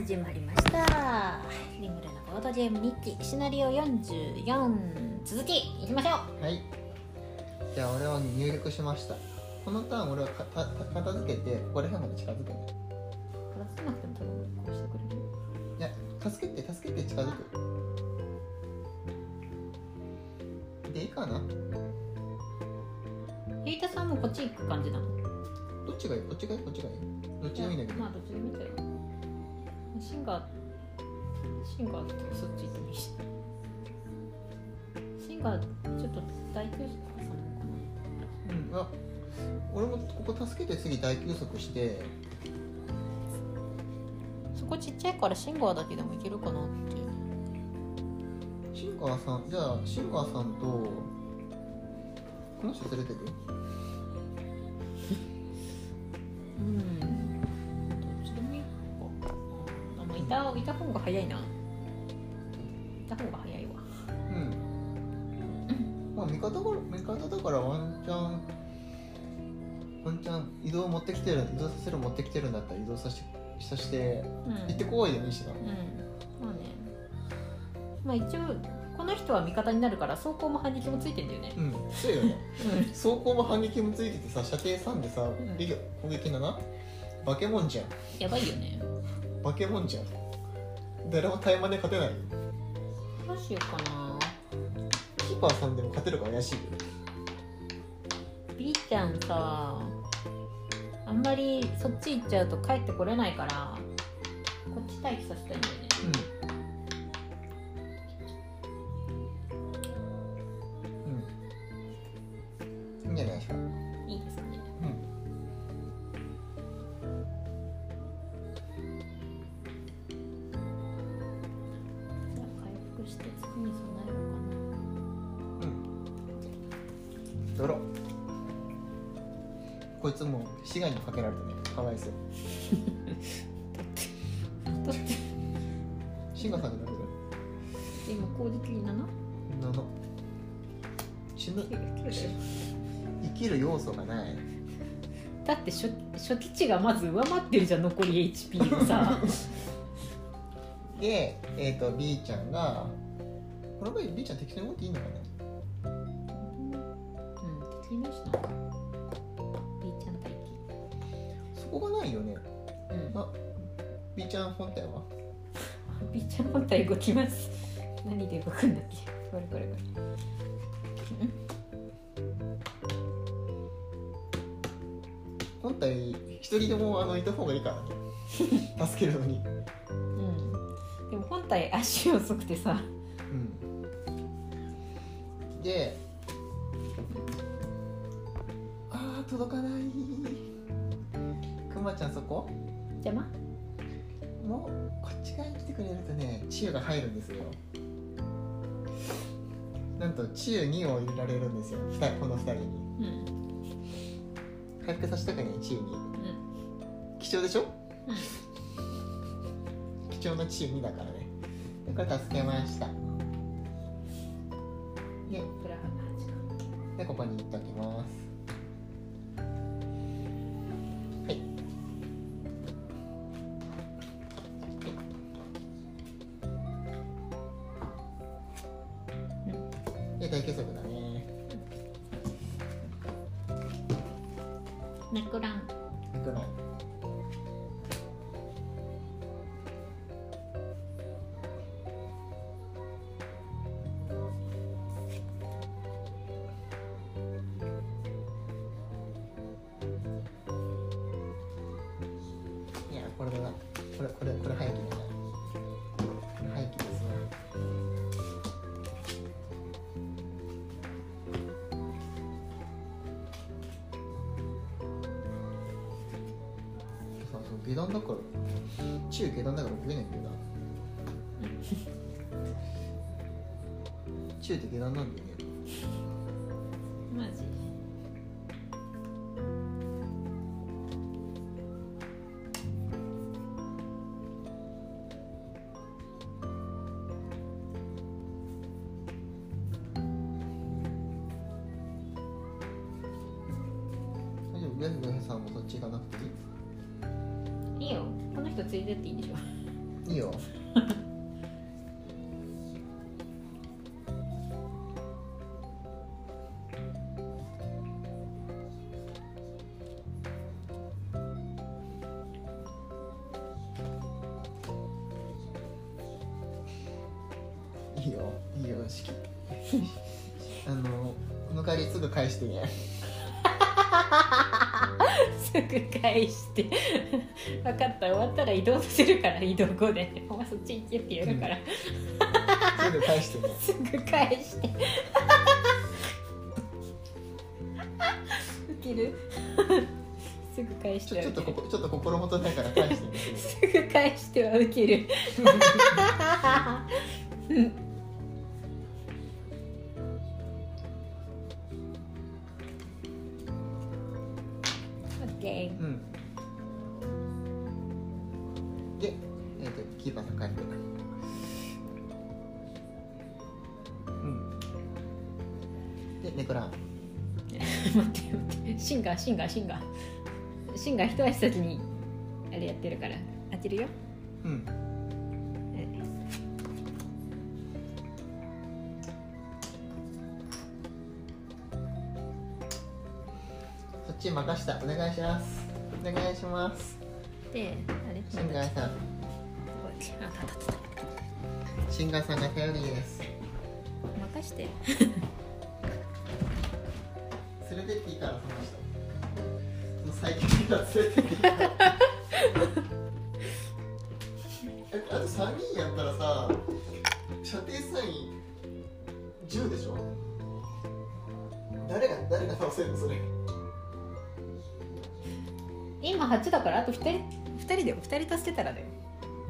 始まりました。リムルのボードゲーム日記シナリオ44続きいきましょう。はい。じゃあ俺は入力しました。このターン俺はかたた片付けてここら辺まで近づくね。片付けなくても多分こうしてくれるいや助けて助けて近づく。でいいかな？ゆいたさんもこっち行く感じなの？どっちがいい？どっちがいい？こっちがいい？どっちでもいいんだけど、まあどっちでもいいんだよシンガーシンガーってそっち行ってもいいしシンガーちょっと大休息挟むのかなうんあ俺もここ助けて次大休息して。そこちっちゃいからシンガーだけでもいけるかなってシンガーさんじゃあシンガーさんとこの人連れてくうんたいた方が早いな。いた方が早いわ。うん。まあ味方から味方だからワンチャンワンチャン移動持ってきてる移動させる持ってきてるんだったら移動させさせてうん行ってこいでもいいしな。うん。まあね。まあ一応この人は味方になるから走行も反撃もついてんだよね。うん。そうよね。走行も反撃もついててさ射程3でさん。撃攻撃だな化け物じゃん。やばいよね化け物じゃん。誰もタイマンで勝てないよ。どうしようかな。キーパーさんでも勝てるか怪しいよ。B ちゃんさあんまりそっち行っちゃうと帰ってこれないからこっち待機させたいんだよねこいつもう死骸にかけられてねかわいそう。なだって。シンガさんになる今攻撃7なの死ぬ。9だよ生きる要素がない。だって初初期値がまず上回ってるじゃん残り HP をさ。で、えっ、と B ちゃんがこの場合 B ちゃん適当に動いていいのかなうん敵なしなのか体動きます。何で動くんだっけ？これこれこれ。本体一人でもあのいた方がいいからね。助けるのに。うん。でも本体足遅くてさ。うん。であー届かない。くまちゃんそこ？邪魔？くれるとね治癒が入るんですよ。なんと治癒2を入れられるんですよ。この2人に。うん。回復させたくない治癒う2貴重でしょ？ん。貴重な治癒2だからね。でこれ助けました。でプラハが8かでここに行っておきます大傑作だね。ネクラン。下段だから食えないんだよな中って下段なんだよねマジ大丈夫上上さんもそっち行かなくていいいいよこの人連れてっていいんでしょいいよ。いいよいいよしきあのこの代わりすぐ返してね。すぐ返して。分かった。終わったら移動させるから移動後で。お前そっち行けってやるから、すぐ返してね すぐ返して。ウケる？すぐ返しちょちょっとてはウケるここちょっと心もとないから返してねすぐ返してはウケる。うんガーシンガーシンガー。シンガー一足先にあれやってるから。当てるよ。うん。えそっち任した。お願いします。お願いします。であれシンガーさん。あたたたたシンガーさんが頼りです任して連れてっていいからその人最近から連れてっていいからえあと3人やったらさ射程3位10でしょ誰が誰が倒せるのそれ。今8だからあと2人2人で2人足してたらだよ。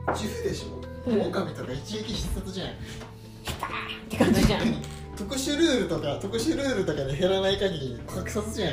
10でしょうん狼とか一撃必殺じゃん。って感じじゃん。特殊ルールとか特殊ルールとかで減らない限り格殺じゃん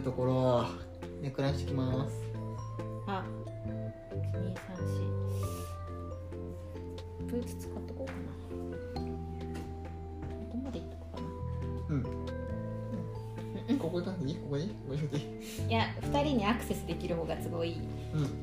いところネクランしてきますあ、二三四。ブーツ使っとこうかな。ここまでいっとこうかうんここ行かんでいい？ここにここいい？な。いや、二人にアクセスできる方が都合いい。うん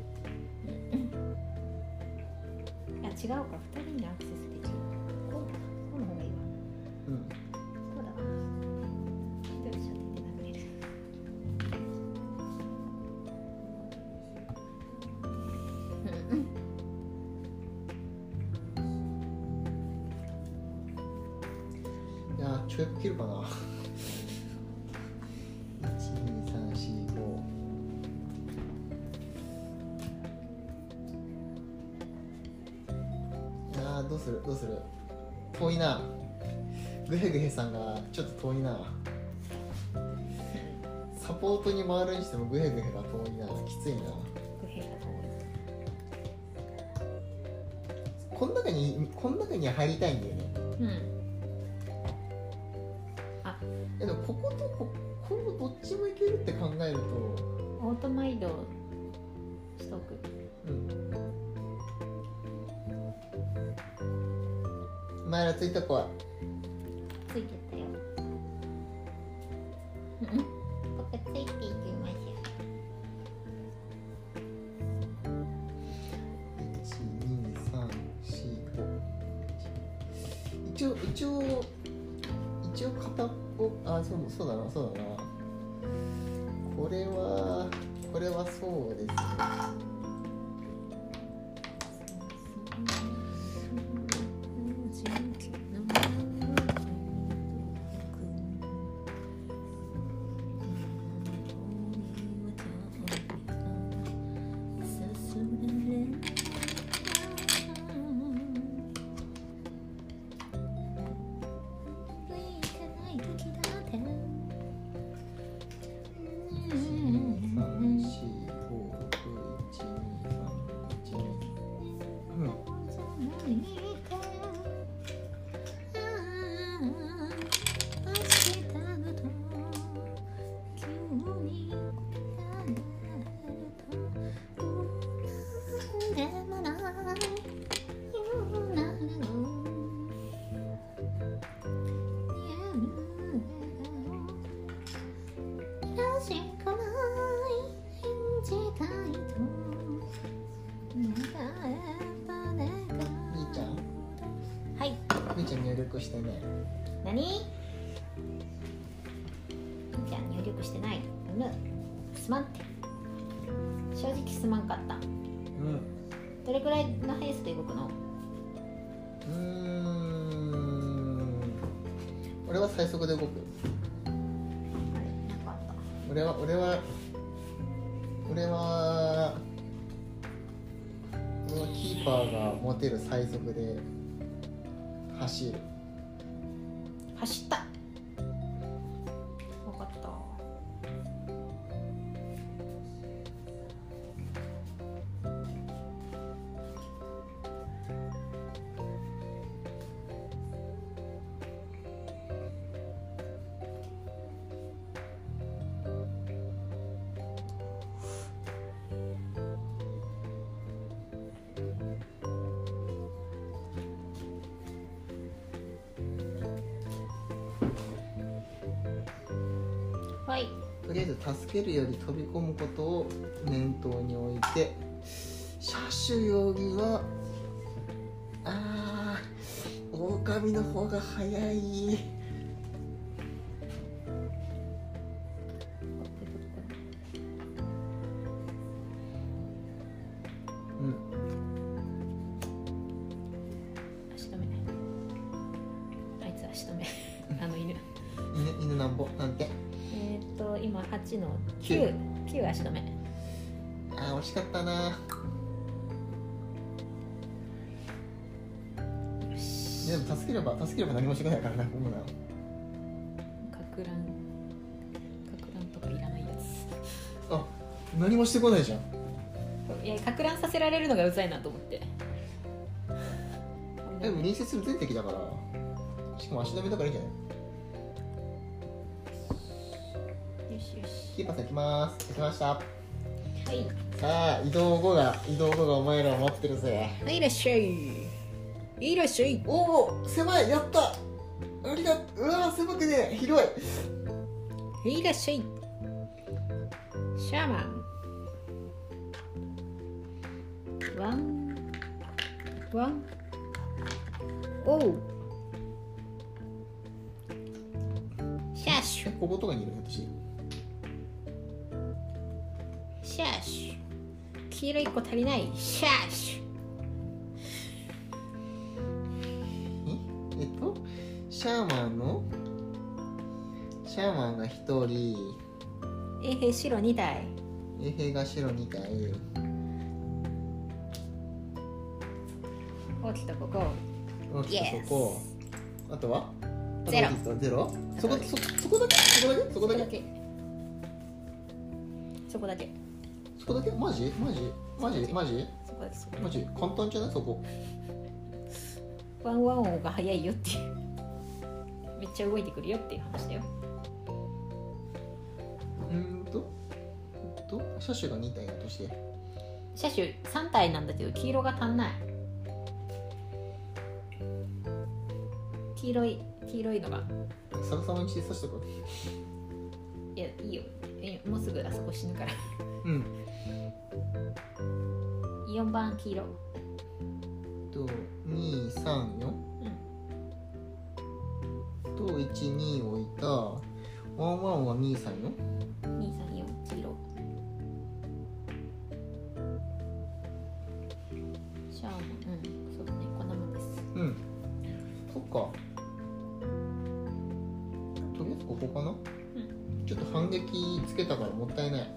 いやーちょい切るかな？12345いやーどうする？どうする？遠いな。グヘグヘさんがちょっと遠いな。サポートに回るにしてもグヘグヘが遠いな。きついな。この中にこの中に入りたいんだよえでもこことここどっちもいけるって考えると。オートマイドしとく。うん。お前らついた子はそうですね。どれくらいの速さで動くの？うーん。俺は最速で動く。俺は俺は俺は俺はキーパーが持てる最速で走る。走った飛び込むことを念頭に置いて車種容疑はあー狼の方が早い。ければ何もしてくれないからなホームランかく乱かく乱とかいらないやあ何もしてこないじゃん。ついやかく乱させられるのがうざいなと思って。でも隣接する全敵だからしかも足止めだからいいんじゃない。よしよし。キーパーさん行きます。行きました。はい。さあ移動後が移動後がお前らを待ってるぜ。はいいらっしゃいいらっしゃい。おお狭いやった。ありがうわー狭くね広い。いらっしゃい。シャーマン。ワン。ワン。おう。シャッシュ。こことかにいるひょっとしてシャッシュ。黄色一個足りない。シャッシえャーマンの？シャーマンが一人。ュ衛兵白2体。衛兵が白2体。大きとここ大きくここあとは？ゼロ。ゼロ？そこそそこだけ？そこだけ？そこだけ？そこだけ。そこだけ。そこだけ？マジ？マジ？マジ？マジ？マジ？簡単じゃない？そこ。ワンワン王が早いよっていうめっちゃ動いてくるよっていう話だよ。うーんとと車種が2体だとして？車種3体なんだけど黄色が足んない。黄色い黄色いのが。逆さまにして刺しとく？いやいいよ。もうすぐあそこ死ぬから。うん。4番黄色。と234と12置いたワンワンは234 234黄色。シャーマン。うんそうだね。こんなもんです。うん。そっか。とりあえずここかな、ちょっと反撃つけたからもったいない、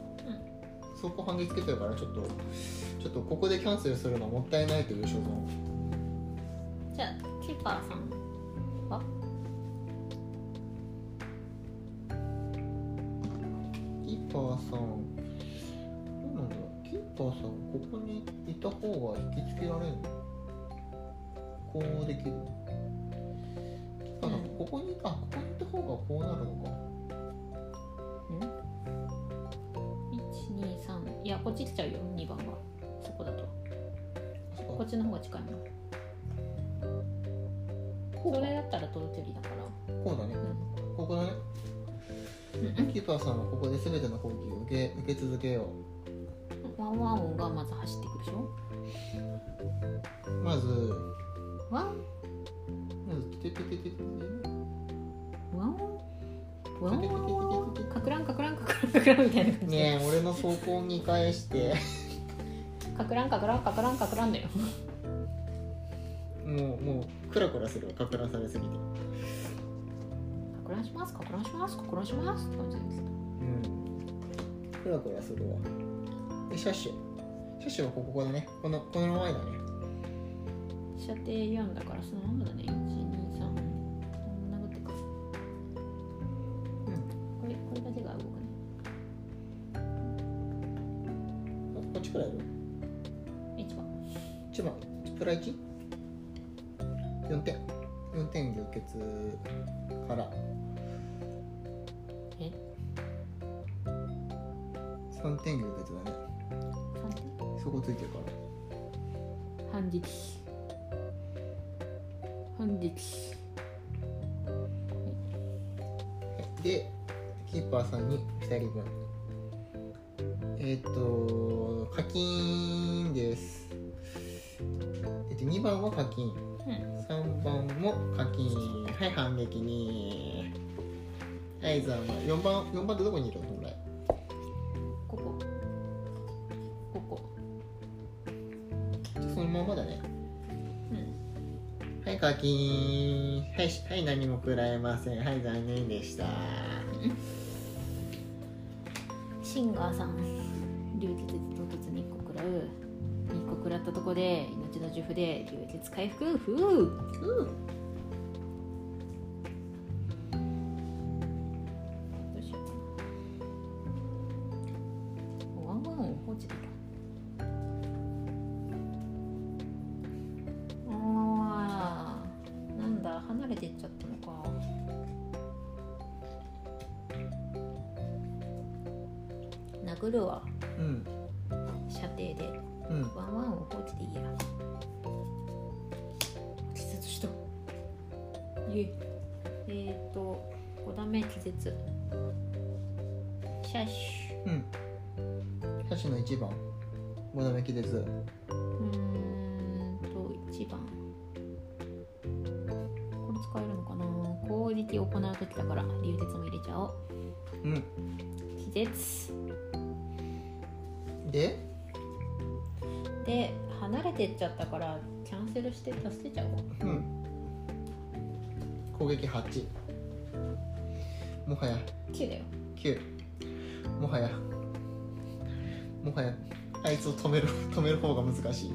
そこ反撃つけてるからちょっとちょっとここでキャンセルするのはもったいないという所存。じゃあキーパーさんさんここにいた方が引きつけられるの？こうできるキーパーさんうんここにあここにいた方がこうなるのか。123いやこっち来ちゃうよ。2番は。そこだと。こっちの方が近いなそれだったら遠距離だから。こうだね。ここだね。うんキーパーさんはここで全ての攻撃を受け受け続けよワンワン音がまず走ってくるでしょ？うまずワン？てててて。ててワンワンワン？かくらんかくらんかくらんかくらんみたいな。感じで、ねえ俺の走行に返して。かくらんかくらんかくらんかくらんだよ。もうもうクラクラするわかく乱されすぎて。かくらんしますかくらんしますかくらんしますって感じです。うん。クラクラするわで車種。車種はここだね。このこの前だね。射程4だからそのままだね。123殴ってくるこれこれだけが動くね。あこっちくらいやる？1番。一番。プラ 1? 4点。4点流血から。え？3点流血だね。3点そこついてるから。反撃反撃でキーパーさんに2人分。えっ、と課金です。えっ、と2番は課金。うん。3番も課金。はい反撃に。はいざま4番4番ってどこにいるの？課金はいしはい何も食らえません。はい残念でした。シンガーさん流血で唐突に1個食らう。2個食らったとこで命の呪符で流血回復ふうからキャンセルして助けちゃおう。うん。攻撃8もはや。9だよ。9もはや。もはや。あいつを止める止める方が難しい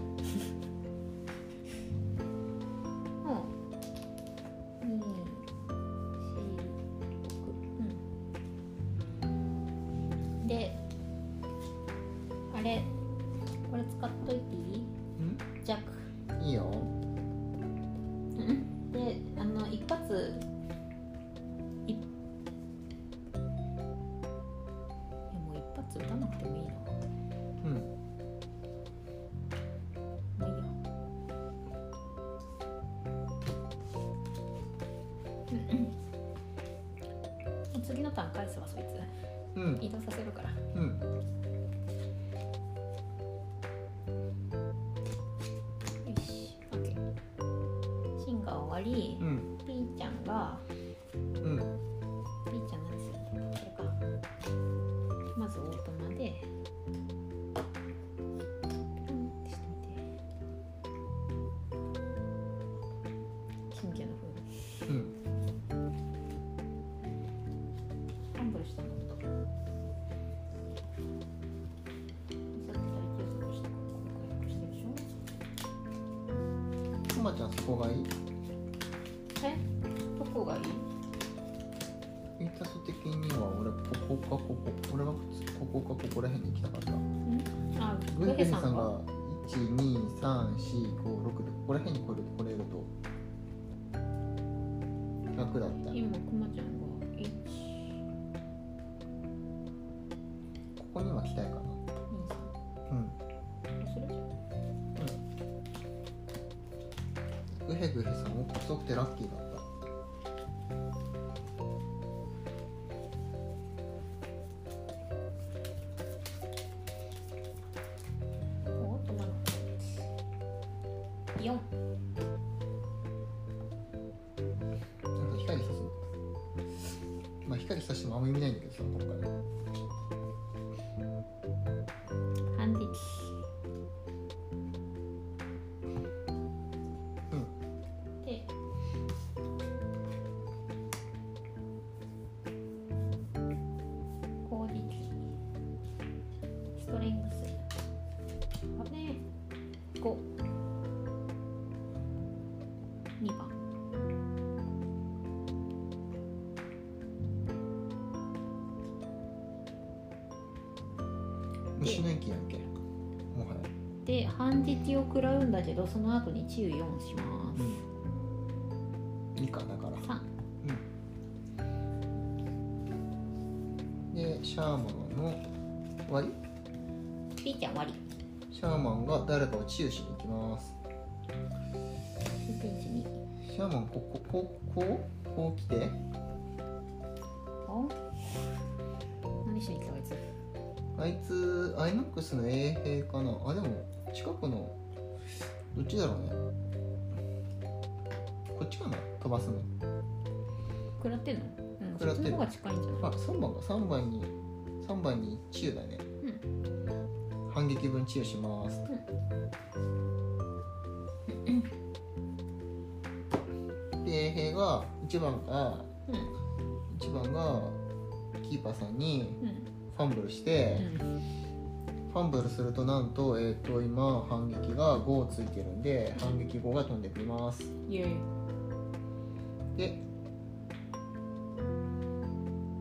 ここには来たいかな。2うん。3それじゃ。グヘグヘさん遅くてラッキーだ撃を食らうんだけどその後に治癒4します。うん。2かだから。3でシャーマンの終わり。ピーちゃん終わり。シャーマンが誰かを治癒しに行きます。シャーマンこここうこうこう来てつアイノックスの衛兵かな？あでも近くのどっちだろうね。こっちかな？飛ばすの。食らってんの？うん食らってる。の方が近いんじゃない？あ3番が3番に3番に治癒だね。反撃分治癒します。で衛兵が1番がうん。1番がキーパーさんにうん。ファンブルして、うんファンブルするとなんと,、えー、と今反撃が5ついてるんで反撃5が飛んできます。イエーイ。で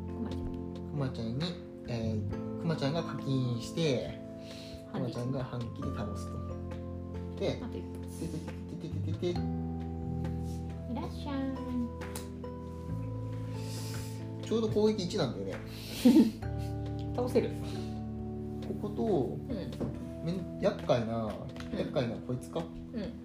こまちゃんくまちゃんに、えー、くまちゃんが課金してくまちゃんが反撃で倒すと。でて。てててていらっしゃい。ちょうど攻撃1なんだよね。倒せるこことうん。めん厄介な厄介なこいつか？うん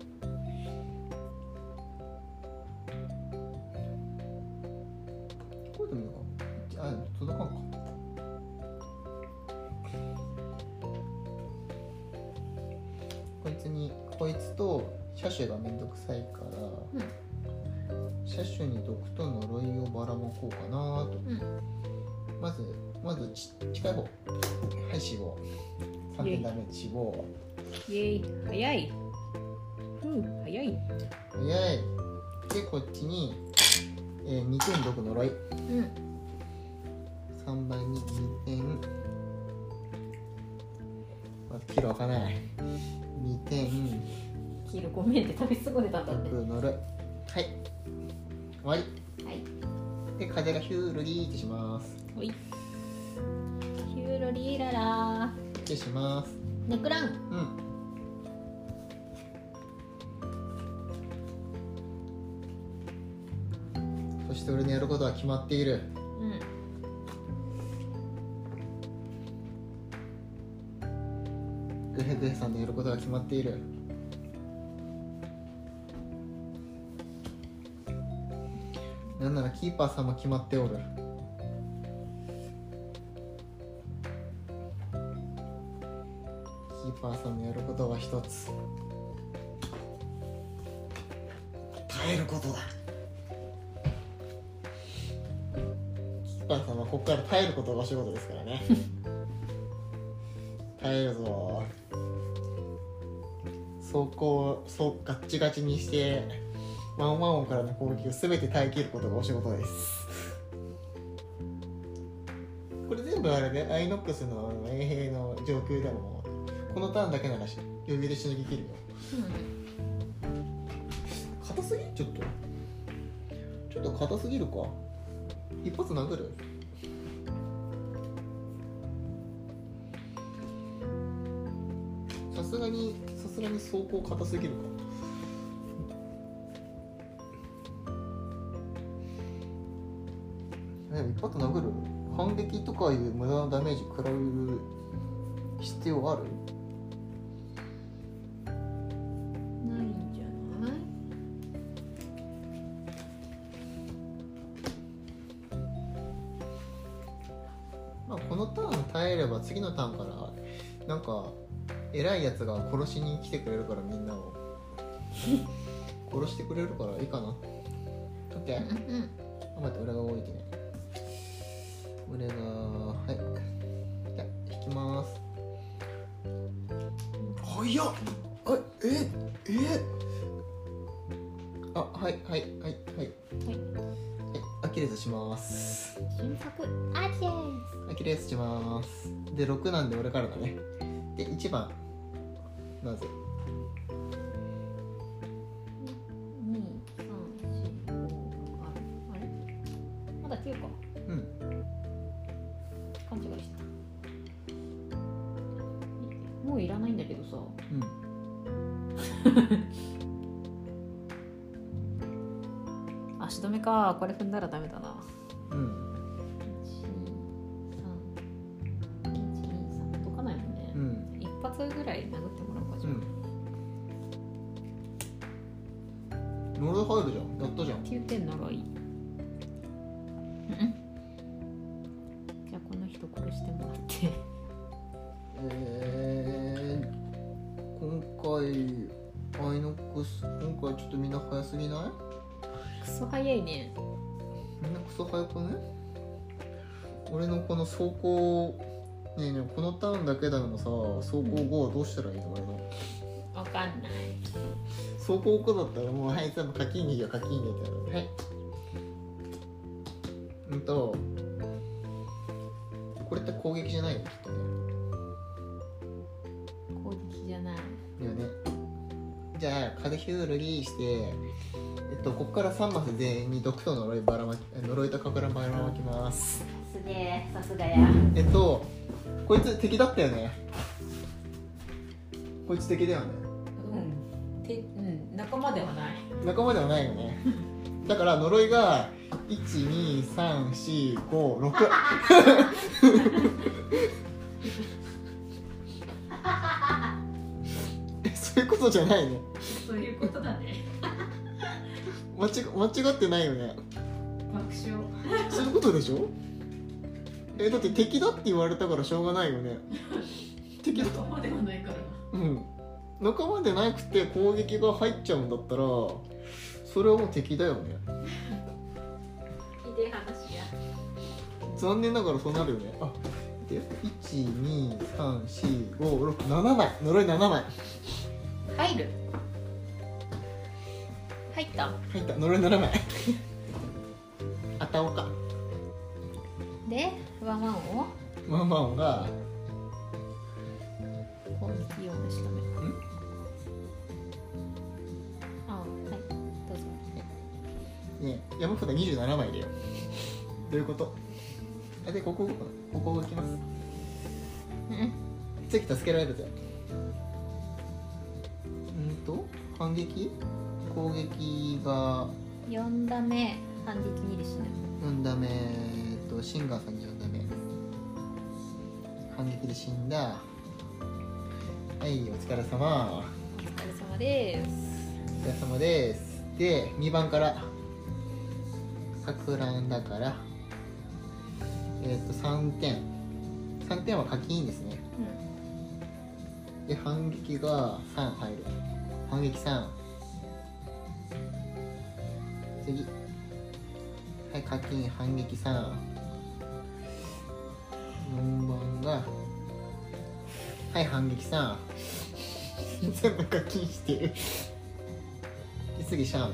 わりはい。で風がヒュールリーってします。ほい。ヒューロリーララでします。ネクラン。うん。そして俺のやることは決まっている。うん。グヘグヘさんのやることが決まっているなんならキーパーさんも決まっておる。キーパーさんのやることは一つ。耐えることだ。キーパーさんはここから耐えることがお仕事ですからね。耐えるぞ。走行そうガッチガチにしてワンワンオンからの攻撃を全て耐え切ることがお仕事です。これ全部あれでアイノックスの衛兵の上級でもこのターンだけならし余裕でしのぎきるよ。硬すぎ？ちょっと。ちょっと硬すぎるか？一発殴る？さすがにさすがに走行硬すぎるか？かいう無駄なダメージ食らう必要ある？うんないんじゃない？まあこのターン耐えれば次のターンからなんか偉いやつが殺しに来てくれるからみんなを。殺してくれるからいいかな。OK? 待って俺が動いてね。俺があはいはいはいはい。はい。アキレスします。瞬足アキレアキレスします。で6なんで俺からだね。で1番。なぜ？俺のこの走行ねえねえこのターンだけだのさ走行後はどうしたらいいの？俺の。わかんない。走行後だったらもうはい全部課金には課金にってなる。はい。うんとこれって攻撃じゃないよきっとね攻撃じゃない。だよね。じゃあ風ヒュールリーしてえっとここから3マス全員に毒と呪いばらまきえ呪いとかくらばらまきますすげえさすがや。えっとこいつ敵だったよね。こいつ敵だよね。うん。てうん。仲間ではない。仲間ではないよね。だから呪いが12345えそういうことじゃないねそういうことだね。間違間違ってないよね。爆笑。そういうことでしょ？えだって敵だって言われたからしょうがないよね。敵だ仲間ではないから。うん。仲間でなくて攻撃が入っちゃうんだったらそれはもう敵だよね。ひでえ話や。残念ながらそうなるよね。あで1234567枚呪い7枚入る。入った。入った。呪い7枚 あたおかでワンワンをワンワンが攻撃用の仕留めあはいどうぞ。ね山札27枚だよ。どういうこと？あでここここ動きます。うん。次助けられるぜ。うんと反撃？攻撃が？4打目反撃2で死ぬ4ダメえっとシンガーさんに4ダメ反撃で死んだ。はいお疲れ様。お疲れ様です。お疲れ様です。で2番からかく乱だからえっ、と3点。3点は課金ですね。で反撃が3入る。反撃3次。はい課金反撃34番がはい反撃3全部課金してる。で次シャーマン。う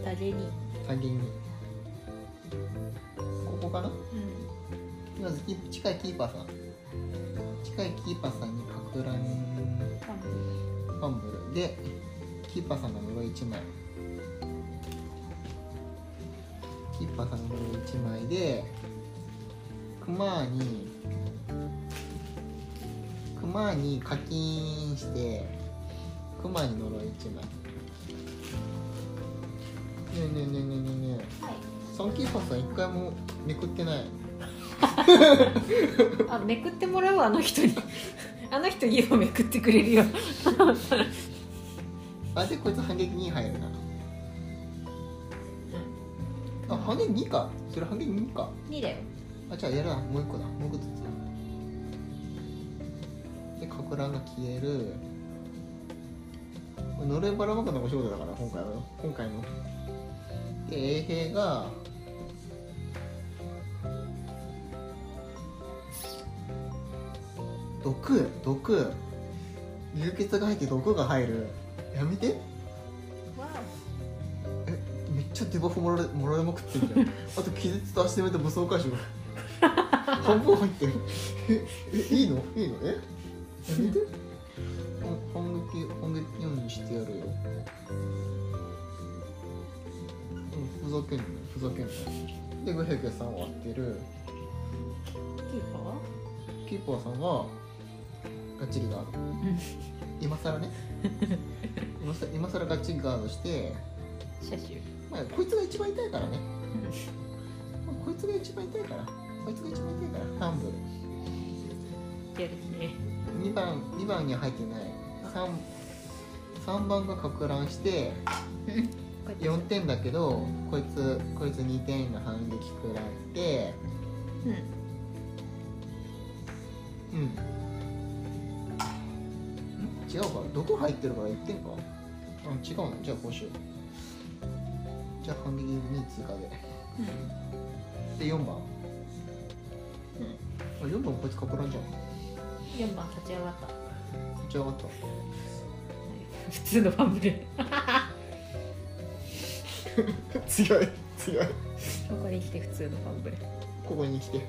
んダゲに？加減に。ここかな？うん。まずキープ近いキーパーさん。近いキーパーさんにかく乱パン。プファンブル。でキーパーさんの呪い1枚キーパーさんの呪い1枚でクマーにクマーに課金してクマに呪い1枚。ねえねえねえねえねえねえ。はいサンキーパーさん1回もめくってない。あめくってもらうあの人に。あの人家をめくってくれるよ。あでこいつ反撃に入るな半減2か？それ半減2か？2だよ。あじゃあやるなもう一個だ。もう一個ずつでかくらが消える。のればらまくのお仕事だから今回は。今回もで衛兵が毒毒。流血が入って毒が入る。やめて。デバフもられもられまくってんじゃん。あと気絶と足止めと武装回収半分入ってる。ええいいの？いいの？え？やめて。反反撃反撃ようにしてやるよ。うんふざけんなよ。ふざけんなよ。でグヘグさんを割ってる。キーパー？キーパーさんはガッチリガード。今更ね。今さ今更ガッチリガードして、車種まあ、こいつが一番痛いからね、まあ、こいつが一番痛いから。こいつが一番痛いからハンブルやるね。2番2番には入ってない。3, 3番がか乱して4点だけどこいつこいつ2点の反撃食らってうん。うん。ん？違うか。毒入ってるから1点か？あ違うなじゃあこうしようじゃあ反撃2追加でで4番。あ4番こいつかく乱じゃん。こ4番立ち上がった。っち上がった。普通のファンブル 強い強い。ここに来て普通のファンブルここに来て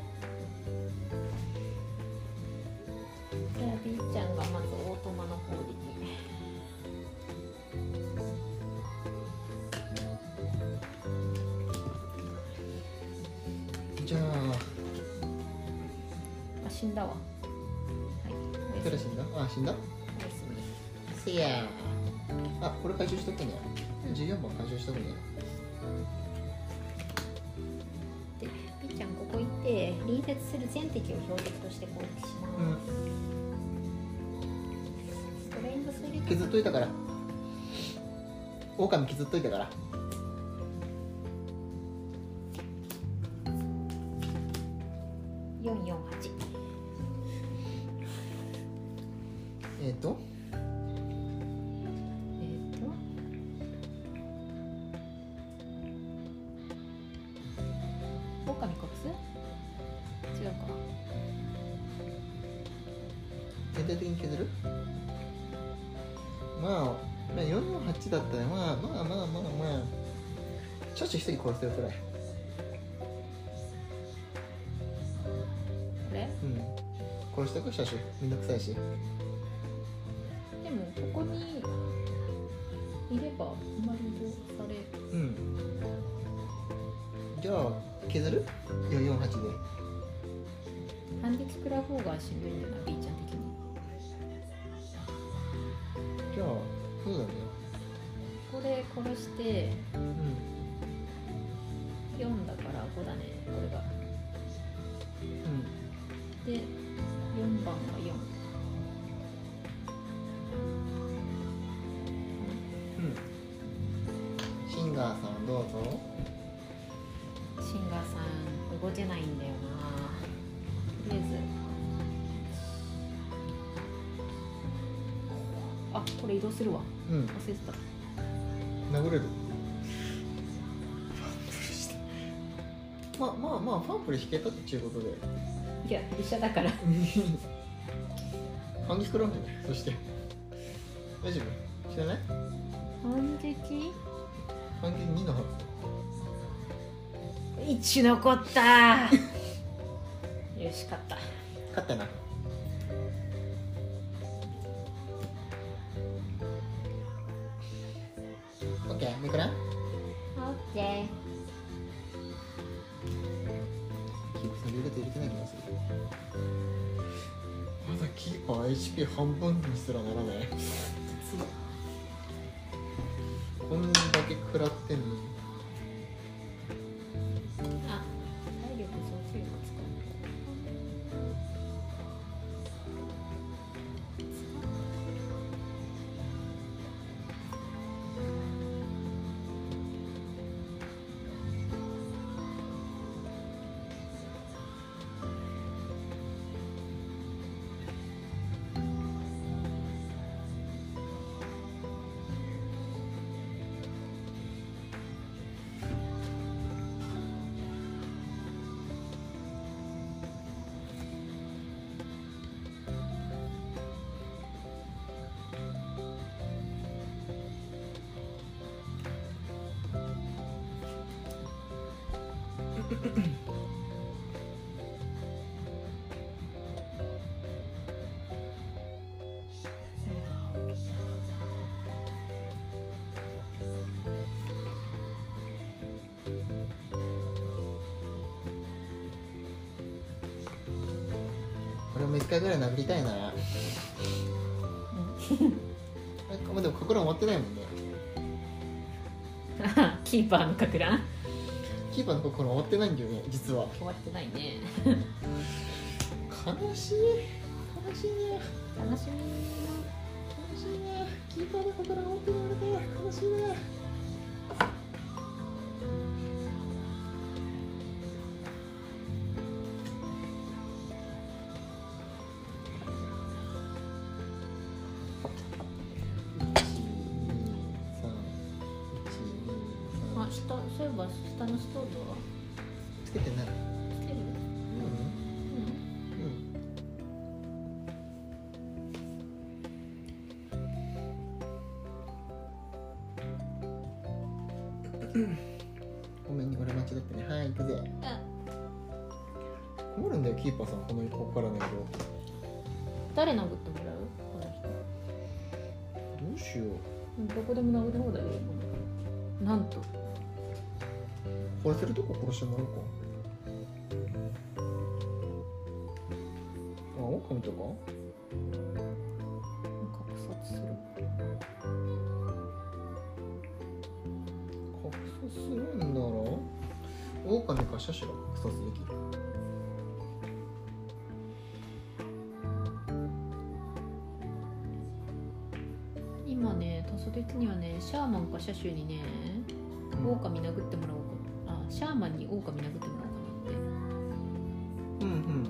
狼削っといたから。448だったらまあまあまあまあ。まあ車種一人殺せるくらい。これうん。殺してく車種めんどくさいし。でもここにいればあんまりされうん。じゃあ削る ?448 で。反撃食らう方がしんどいんだよな B ちゃん的にしてうん4だから5だねこれが。うんで4番が4うん。シンガーさんどうぞ。シンガーさん動けないんだよな。とりあえず。あこれ移動するわ。うん。忘れてた殴れる。まあまあまあファンプル引けたっていうことで。いや飛車だから。反撃食らうんじゃないそして。大丈夫？知らない？反撃反撃2のは1残った。よし勝った。勝ったな半分にすらならない。こんだけ食らって俺も一回ぐらい殴りたいな。あでも心終わってないもんね。キーパーのかく乱？パーの心終わってないんだよね実は。終わってないね。悲しい。悲しいね。楽しみ悲しいね。キーパーの心終わってないので悲しいねそういえば下のストーブは？つけてない。つけるうん。ごめんね俺間違ってね。はい行くぜ。あ困るんだよキーパーさんこのここからの色。誰殴ってもらう？この人。どうしよう。うんどこでも殴り放題よなんと殺せるとこ殺してもらおうか。あ狼とか？格殺する。格殺するんなら狼かシャシュが格殺でき。る今ね多数的にはねシャーマンか車種にね狼殴ってもらおうシャーマンに狼殴ってもらおうかなって。うんうん。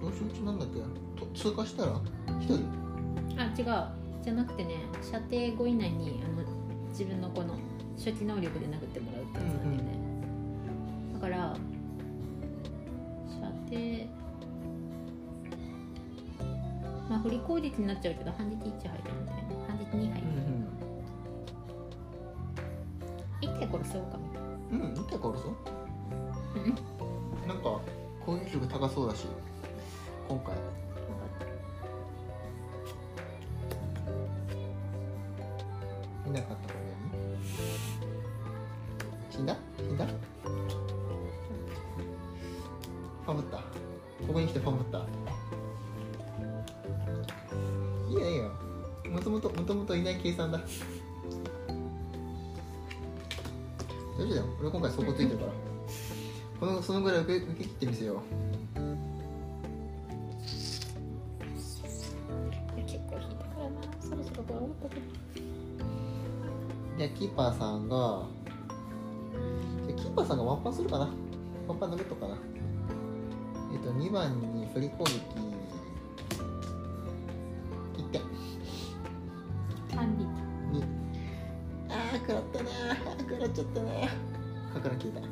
どうしよううちなんだっけ？と通過したら？一人？あ違う。じゃなくてね射程5以内にあの自分のこの初期能力で殴ってもらうってやつなんだよね、だから射程まあ振り攻撃になっちゃうけど反撃1入るみたいなよ。俺今回そこついてるから。このそのぐらい受け受け切ってみせよう。いや結構引いたからな。そろそろとは思ったけどじゃあキーパーさんがじゃあキーパーさんがワンパンするかな。ワンパン殴っとくかな。えっ、と2番に振り攻撃。1点。反撃2あー食らったなー。食らっちゃったなだから聞いた。い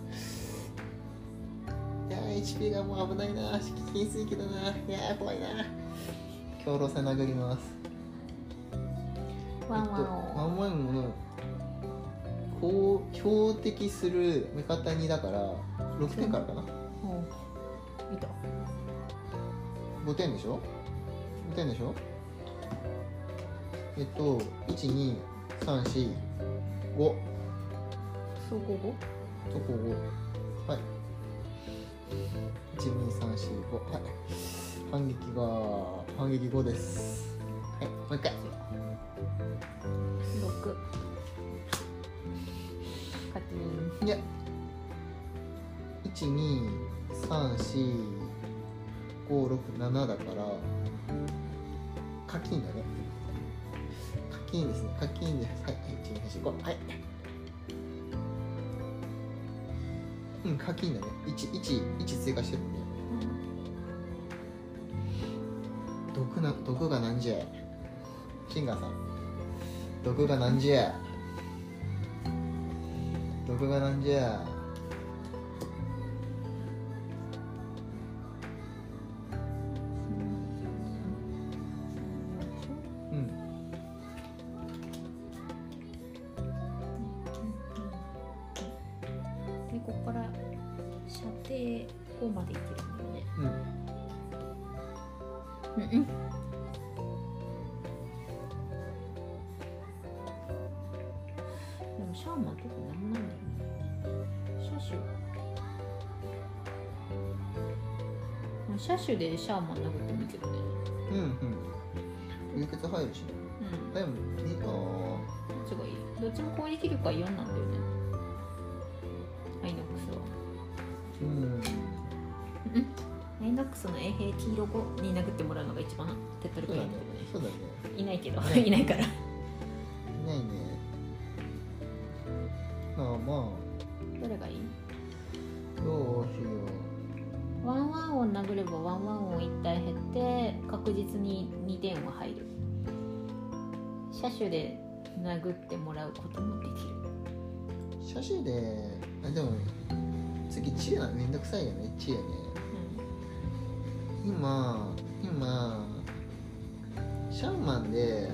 や HP がもう危ないな。危水域だな。いや怖いな。強労戦殴ります。ワンワン、ワンワンのこう強敵する味方にだから6点からかな、うん、見た。5点でしょ？5点でしょ？えっと12345そう5 5とこをはい。12345はい。反撃が反撃5です。はい。もう一回。6カチンいや。1234567だから課金だね。課金ですね。課金です。はい。1 2 3 4 5はい。うん課金だね。11追加してるんで毒な毒がなんじゃシンガーさん。毒がなんじゃ毒がなん射程5までいってるんだよね。うん。うん。うんでもシャーマンとかなんもないんだよね。車種。まあ車種でシャーマン殴ってもいいけどね。うんうん。流血入るしね。うん。でもいいか。どっちがいい？どっちも攻撃力は4なんだよねアイノックスの衛兵黄色5に殴ってもらうのが一番手っ取り早い。んだよねそうだね。いないけどね。いないから。いないね。ああまどれがいい？あどうしよワンワンを殴ればワンワンを1体減って確実に2点は入る。車種で殴ってもらうこともできる。う車種であでも次チアめんどくさいよねチアね今今シャーマンで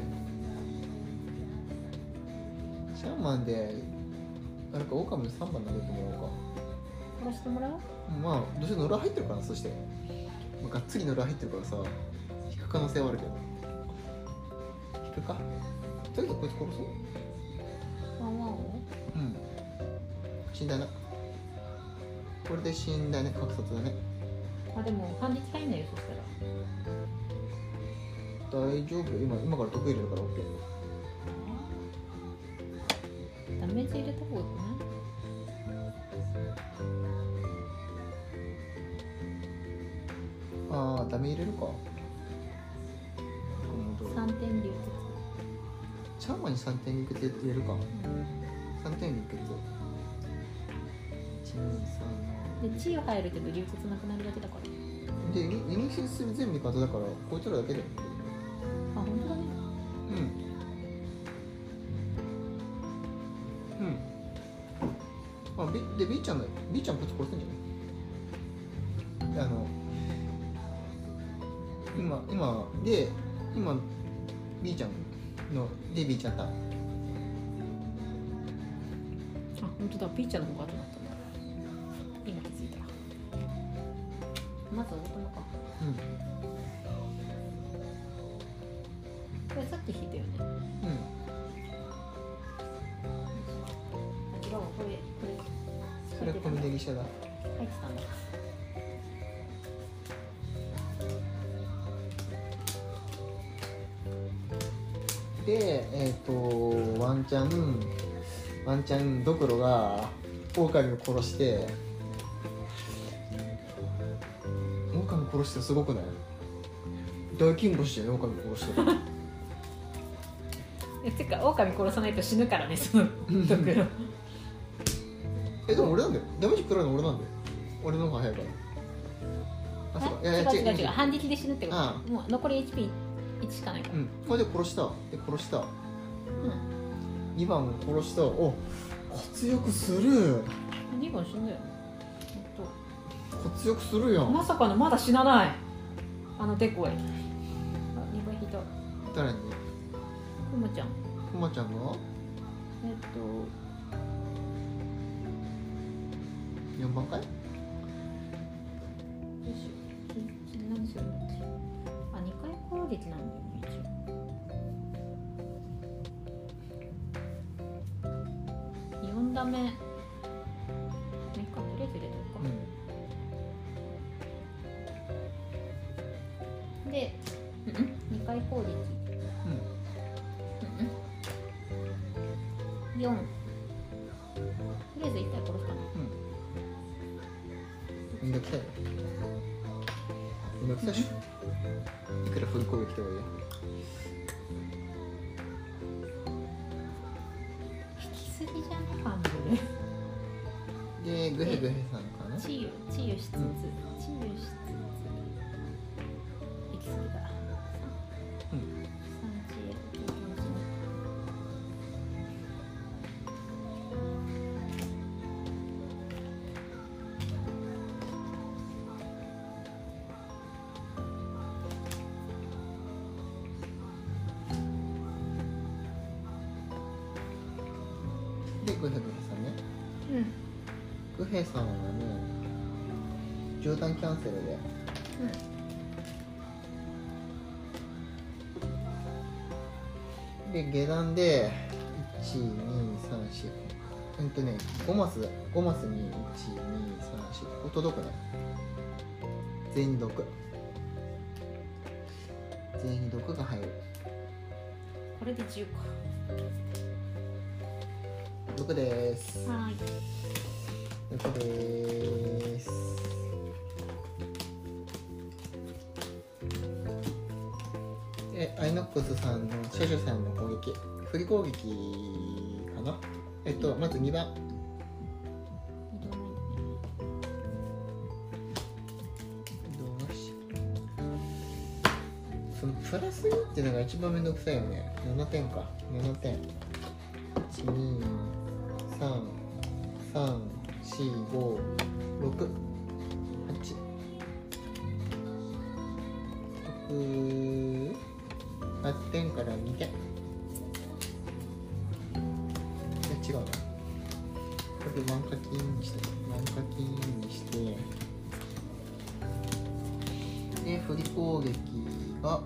シャーマンであれかオオカミの3番投げてもらおうか。うん、殺してもらう？まあどうせ野良入ってるからなそして、まあ、がっつり野良入ってるからさ引く可能性はあるけど。引くか？とりあえずこいつ殺そう。ワンワンをうん。死んだなこれで死んだね。格殺だねあでも反撃入んないよそしたら。大丈夫？よ今今から得意入れるから OK ダメージ入れた方がいいかああダメ入れるか。な3点流シャーマンに3点流血入れるか。血、3点流血1 2で治癒入るけど流血なくなるだけだから。3でリリミックスする全部味方だからこいつらだけだよ。あ本当だね。うん。うん。あビで B ちゃんの B ちゃんこいつ殺すんじゃない？あの今今で今 B ちゃんので B ちゃんだ。あ本当だ。ピーチャーの方がワンチャンドクロが狼を殺して狼殺してすごくない？大金星じゃん狼殺して。えてか狼殺さないと死ぬからねそのドクロえでも俺なんだよ。ダメージ食らうの俺なんだよ。俺の方が早いから。あそうか。いや違う違う違う。反撃で死ぬってこあともう残り HP1 しかないから。うん。これで殺したで殺したうん2番殺したお活躍する。2番死んだよえ活躍するやん。まさかのまだ死なない。あのデコイあ2番引いた。誰に？くまちゃん。くまちゃんが？えっと。4番かい？あ2回攻撃なんだよね一応4ダでグヘグヘさんはね絨毯キャンセルで。で下段で1234うんとね5マス5マスに1234ここ届くね全員毒全員毒が入る。これで10か毒です。はーい毒です。でアイノックスさんのシェシュさんの攻撃。振り攻撃かな？えっとまず2番。そのプラス2っていうのが一番めんどくさいよね。7点か。7点。1234568点から2点。違うな。これで満課金にして満課金にして。で振り攻撃が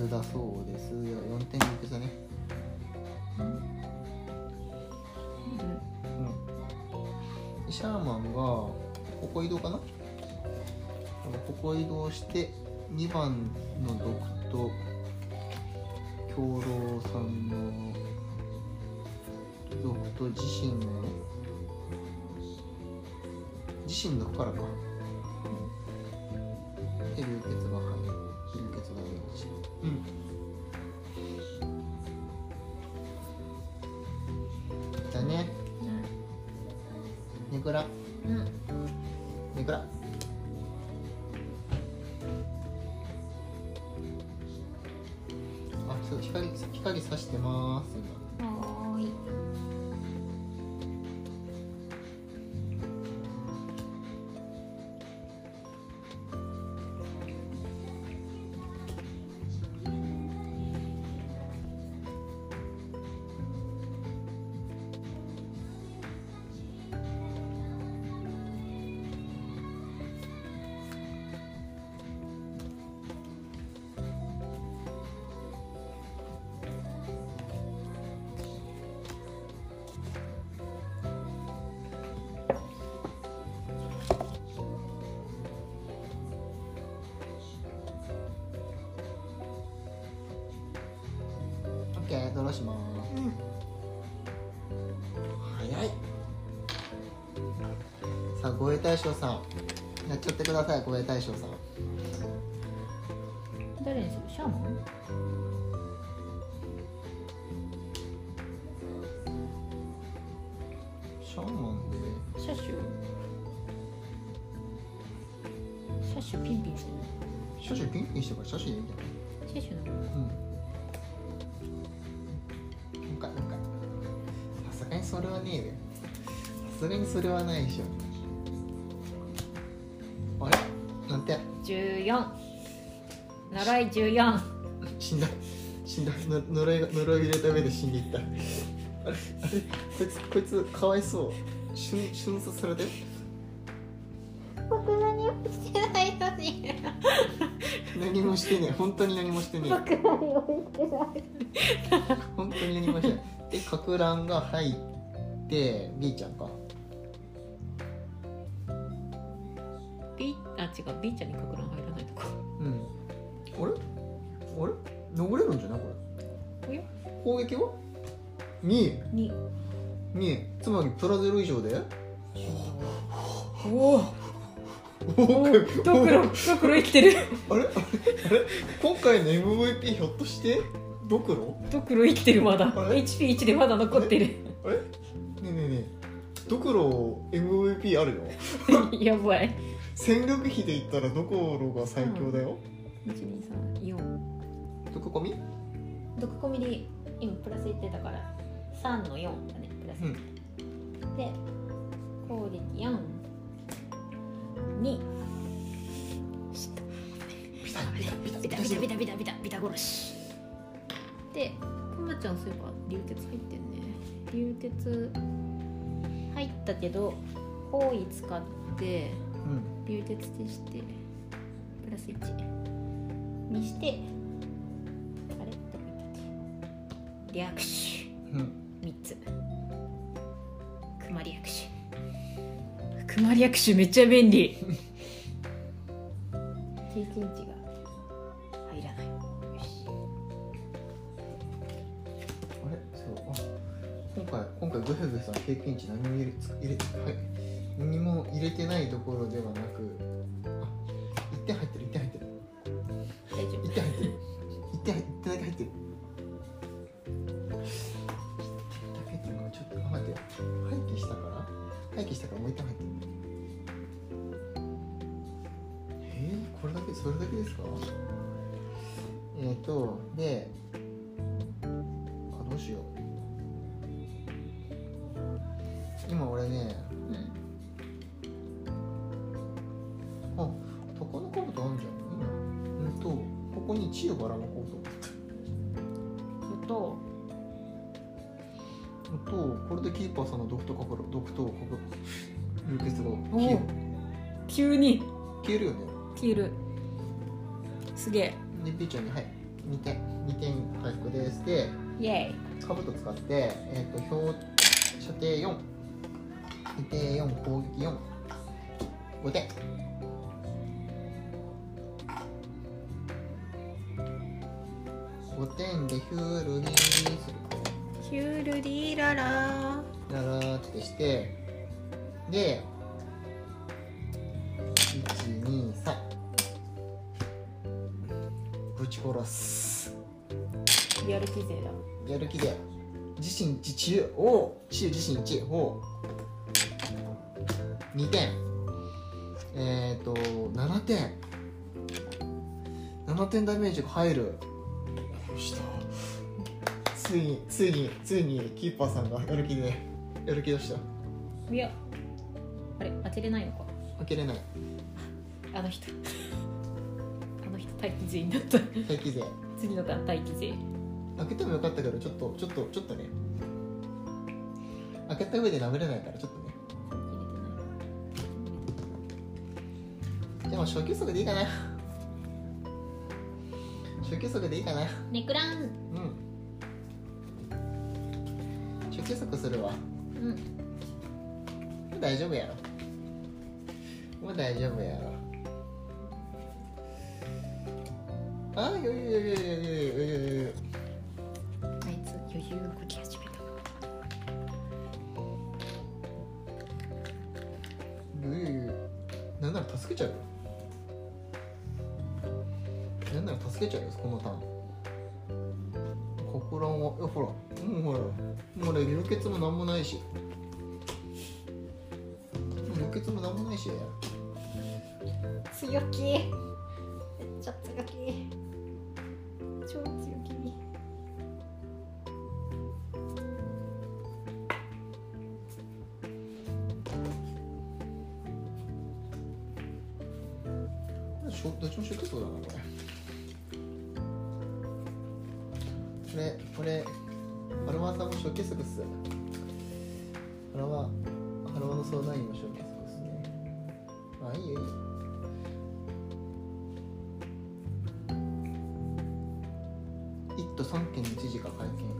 流血だそうですいや4点流血だね。うん。シャーマンがここ移動かな？ここ移動して2番の毒と兵糧さんの毒と自身の自身のからか。ッケードローします。うん。早い。さあ護衛大将さん。やっちゃってください護衛大将さん。誰にする？シャーマン？シャーマンで。シャッシュ？シャッシュピンピンしてる。シャシュピンピンしてからシャシュでいいんじゃない？シャッシュなの。うんにそれはねさすがにそれはないでしょ。あれ？なんて？14呪い14死んだ死んだの呪いが呪いを入れた上で死んでいった。あれ？あれ？こいつこいつかわいそう。瞬瞬殺されたよ僕何もしてないのに。何もしてねえ。本当に何もしてねえ。僕何もしてない。本当に何もしてない。でかく乱が入って B ちゃんか。B あ違う B ちゃんにかく乱入らないとかうん。あれ？あれ？登れるんじゃないこれ？おや？攻撃は？2えに2えつまりプラゼロ以上で？おお。おドクロドクロ生きてる。あれ？あれ？あれ？今回の MVP ひょっとして？ドクロ？ドクロ生きてるまだ。あれ？HP1 でまだ残ってる。あれ？ドクロ MVP あるよ。やばい。戦力比で言ったらドクロが最強だよ、1234毒込み毒込みで今プラス言ってたから。3の4だねプラス、うん。で攻撃4 2ピタビタビタビタビタビタビタ殺しでくまちゃんそういえば流鉄入ってんね流鉄入ったけど方位使ってうん流鉄でしてプラス1にしてあれ？どこ行ったっけ？略手。うん。3つ。熊略手。熊略手めっちゃ便利。経験経験値何も入れつ入れはい。何も入れてないところではなくあ1点入ってる。ここに千代ばらまこうと思ってあとうんとこれでキーパーさんの毒とかぶる毒とかぶ流血がお消える。急に。消えるよね。消える。すげえ。でピーちゃんにはい。2点。2点回復です。でイエイ。カブト使ってえっ、と表射程4射程4攻撃45点5点でヒュールリーするヒュールリーララララーってしてで123ぶち殺すリアルキ勢だやる気で自身1中を中自身1を2点。えっ、ー、と7点。7点ダメージが入る。殺した。ついについについにキーパーさんがやる気でやる気出した。いやあれ当てれないのか。開けれない。あの人。あの人待機勢になった。待機勢次のターン待機勢開けてもよかったけどちょっとちょっとちょっとね。開けた上で舐めれないからちょっとね。でも初級速でいいかな初級速でいいかな。ネクランうん。初級速するわ。もうん。う大丈夫やろ。もう大丈夫やろ。あ余裕余裕余裕余裕余裕。あいつ余裕をこき始めた。余裕余裕。なんなら助けちゃうよ助けちゃうよこのターン。ここらんはえほらもうほらもう俺流血もなんもないし。流血もなんもないし。強気。めっちゃ強気。超強気。どっちもシュートそうだなこれさんも初期速っすハロワーハロワの相談員も初期速っすね。あいいよいいよ。一都三県の知事が会見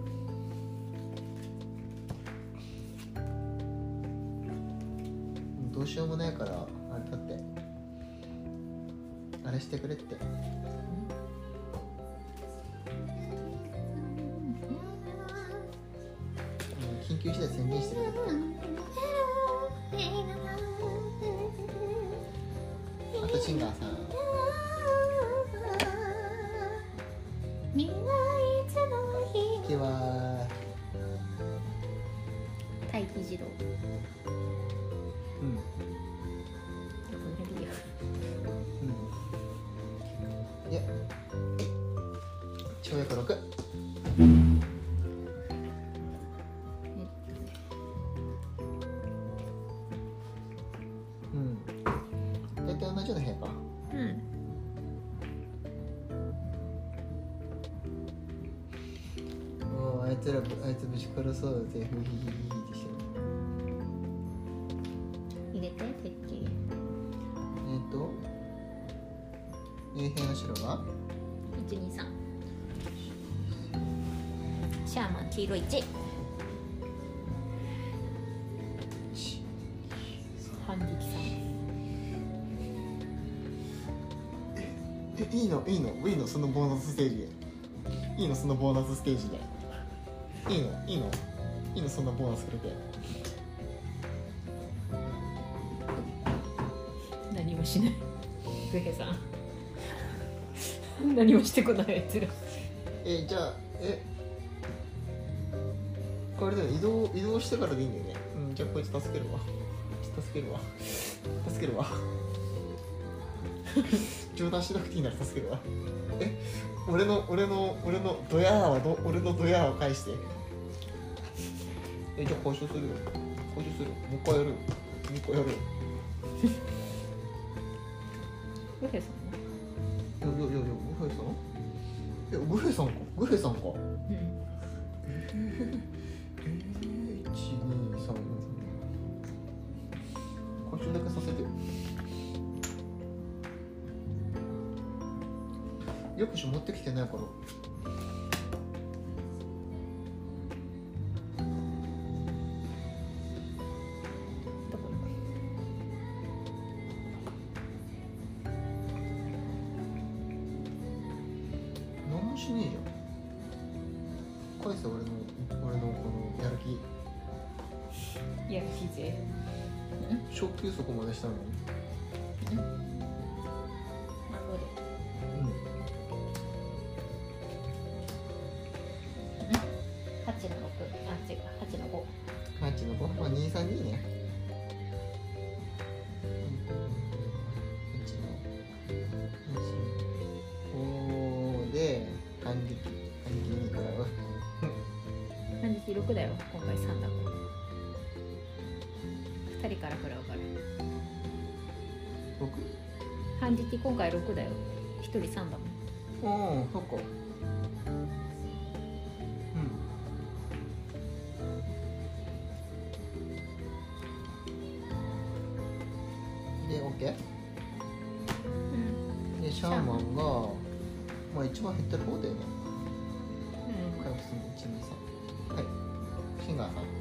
どうしようもないからあれだって。あれしてくれって。緊急事態宣言してくれってあとシンガーさんうん。つらあいつぶち殺そうぜ。ふひひひひでしょ入れて鉄器えっ、と衛兵の白が123シャーマン黄色1いいのいいのいいのそのボーナスステージでいいのそのボーナスステージでいいのいいのいいのそんなボーナスくれて何もしないグヘさん何もしてこないやつらえじゃあえこれでも移動移動してからでいいんだよねうんじゃあこいつ助けるわ助けるわ助けるわ冗談しなくていいなら助けるわ え？俺の俺の俺のドヤーはど俺のドヤーを返して。えじゃあ回収するよ。回収するよ。もう一回やるよ。もう一回やるよ。グヘさんは？いやいやいやグヘさん？いやグヘさんか。グヘさんか。うん。えー、よくし持ってきてないから。しねえじゃん。返せ俺の俺のこのやる気。いやきぜ昇級そこまでしたの？に回6だよ。1人3だもん。ああそっかうん。で OK? うんでシャーマンがまあ一番減ってる方だよね。うん。回復するの123はい。シンガーさん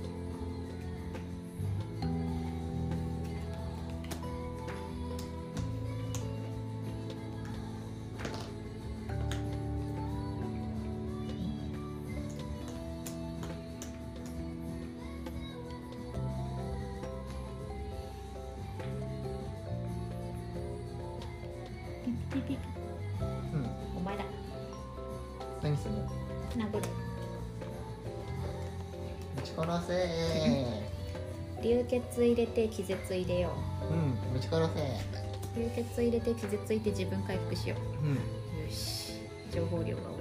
殴る。ぶち殺せ。流血入れて気絶入れよーうんぶち殺せ。う流血入れて気絶いて自分回復しよう。ん。うよし。情報量が多い